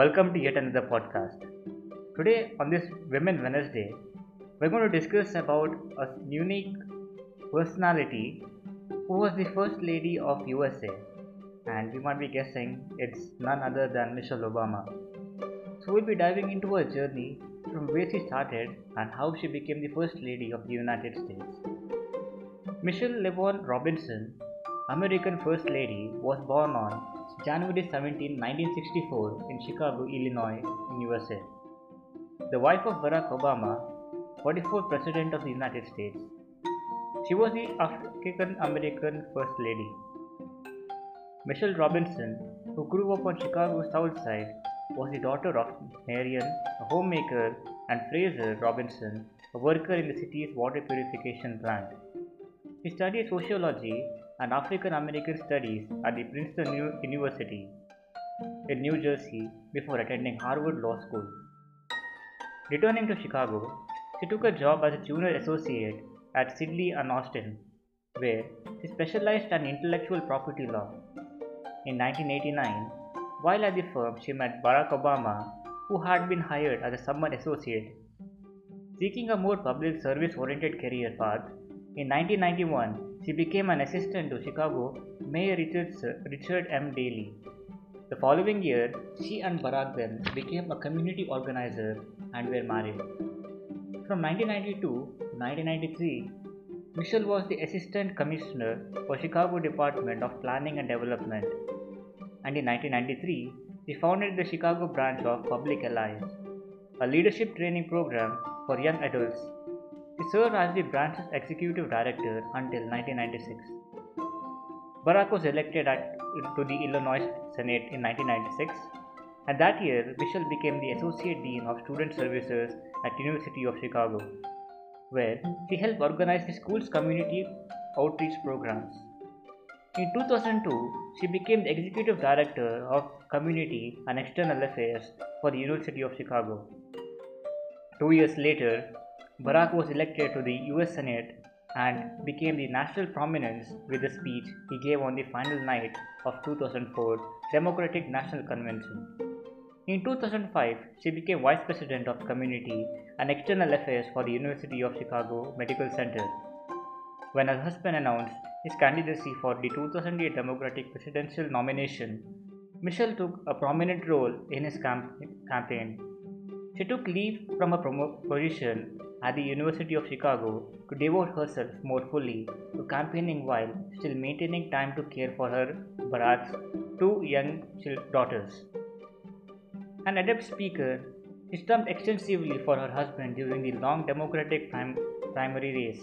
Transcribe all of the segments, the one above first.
Welcome to yet another podcast. Today, on this Women Wednesday, we're going to discuss about a unique personality who was the first lady of USA, and you might be guessing it's none other than Michelle Obama. So, we'll be diving into her journey from where she started and how she became the first lady of the United States. Michelle LaVaughn Robinson, American First Lady, was born on January 17, 1964, in Chicago, Illinois, in USA. The wife of Barack Obama, 44th President of the United States. She was the African American First Lady. Michelle Robinson, who grew up on Chicago's South Side, was the daughter of Marion, a homemaker, and Fraser Robinson, a worker in the city's water purification plant. He studied sociology and African American studies at the Princeton University in New Jersey before attending Harvard Law School. Returning to Chicago, she took a job as a junior associate at Sidley and Austin, where she specialized in intellectual property law. In 1989, while at the firm, she met Barack Obama, who had been hired as a summer associate. Seeking a more public service oriented career path, in 1991, she became an assistant to Chicago Mayor Richard, Richard M. Daley. The following year, she and Barack then became a community organizer and were married. From 1992 to 1993, Michelle was the Assistant Commissioner for Chicago Department of Planning and Development and in 1993 he founded the Chicago branch of Public Allies, a leadership training program for young adults. He served as the branch's executive director until 1996. Barack was elected at, to the Illinois Senate in 1996, and that year Michelle became the Associate Dean of Student Services at University of Chicago, where she helped organize the school's community outreach programs. In 2002, she became the Executive Director of Community and External Affairs for the University of Chicago. Two years later, Barack was elected to the US Senate and became the national prominence with the speech he gave on the final night of 2004 Democratic National Convention. In 2005, she became Vice President of Community and External Affairs for the University of Chicago Medical Center. When her husband announced his candidacy for the 2008 Democratic presidential nomination, Michelle took a prominent role in his camp- campaign. She took leave from her position at the University of Chicago to devote herself more fully to campaigning while still maintaining time to care for her Barack's two young daughters. An adept speaker, she stumped extensively for her husband during the long Democratic prim- primary race.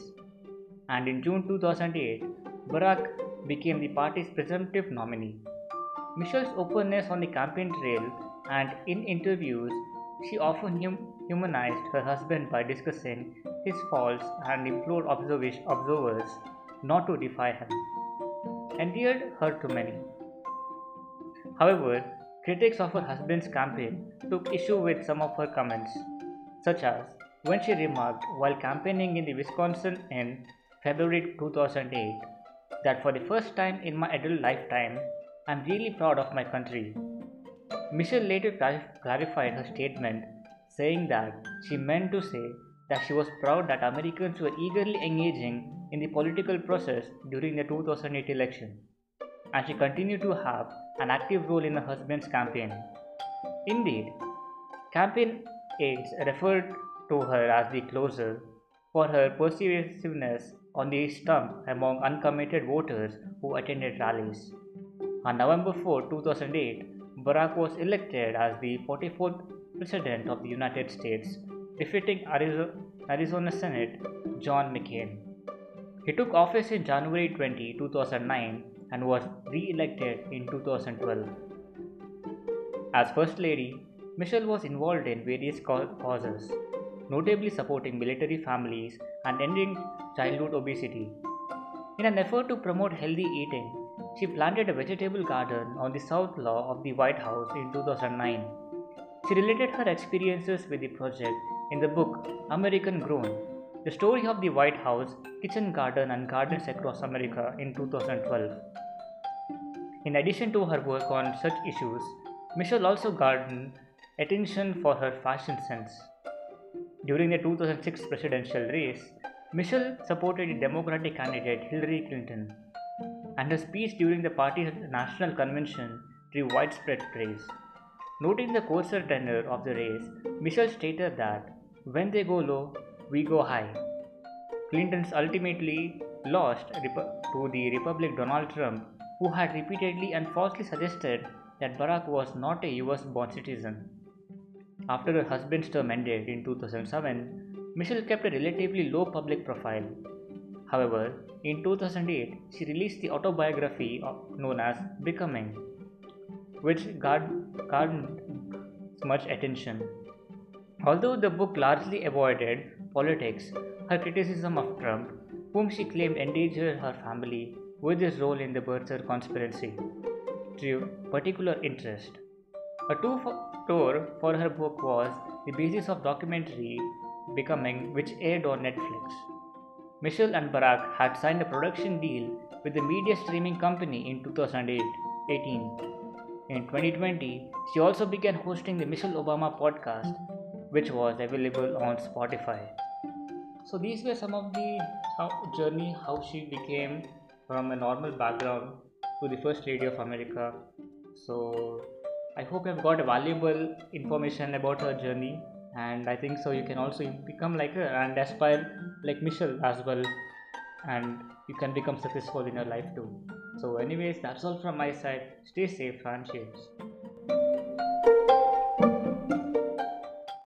And in June 2008, Barack became the party's presumptive nominee. Michelle's openness on the campaign trail and in interviews, she often hum- humanized her husband by discussing his faults and implored observers not to defy him, endeared her to many. However, critics of her husband's campaign took issue with some of her comments, such as when she remarked while campaigning in the Wisconsin in February 2008 that for the first time in my adult lifetime, I'm really proud of my country. Michelle later clarified her statement, saying that she meant to say that she was proud that Americans were eagerly engaging in the political process during the 2008 election, and she continued to have an active role in her husband's campaign. Indeed, campaign aides referred to her as the closer for her persuasiveness on the stump among uncommitted voters who attended rallies. On November 4, 2008, Barack was elected as the 44th President of the United States, defeating Arizona Senate John McCain. He took office in January 20, 2009 and was re elected in 2012. As First Lady, Michelle was involved in various causes, notably supporting military families and ending childhood obesity. In an effort to promote healthy eating, she planted a vegetable garden on the south lawn of the White House in 2009. She related her experiences with the project in the book American Grown The Story of the White House, Kitchen Garden, and Gardens Across America in 2012. In addition to her work on such issues, Michelle also garnered attention for her fashion sense. During the 2006 presidential race, Michelle supported the Democratic candidate Hillary Clinton, and her speech during the party's national convention drew widespread praise. Noting the coarser tenor of the race, Michelle stated that when they go low, we go high. Clinton's ultimately lost to the Republican Donald Trump, who had repeatedly and falsely suggested that Barack was not a US born citizen. After her husband's term ended in 2007, Michelle kept a relatively low public profile. However, in 2008, she released the autobiography known as Becoming, which garnered much attention. Although the book largely avoided politics, her criticism of Trump, whom she claimed endangered her family with his role in the birther conspiracy, drew particular interest. A tour for her book was the basis of documentary Becoming, which aired on Netflix. Michelle and Barack had signed a production deal with the media streaming company in 2018. In 2020, she also began hosting the Michelle Obama podcast, which was available on Spotify. So these were some of the how, journey how she became from a normal background to the first lady of America. So I hope you have got valuable information about her journey and I think so you can also become like her and aspire like Michelle as well and you can become successful in your life too. So anyways that's all from my side. Stay safe and cheers.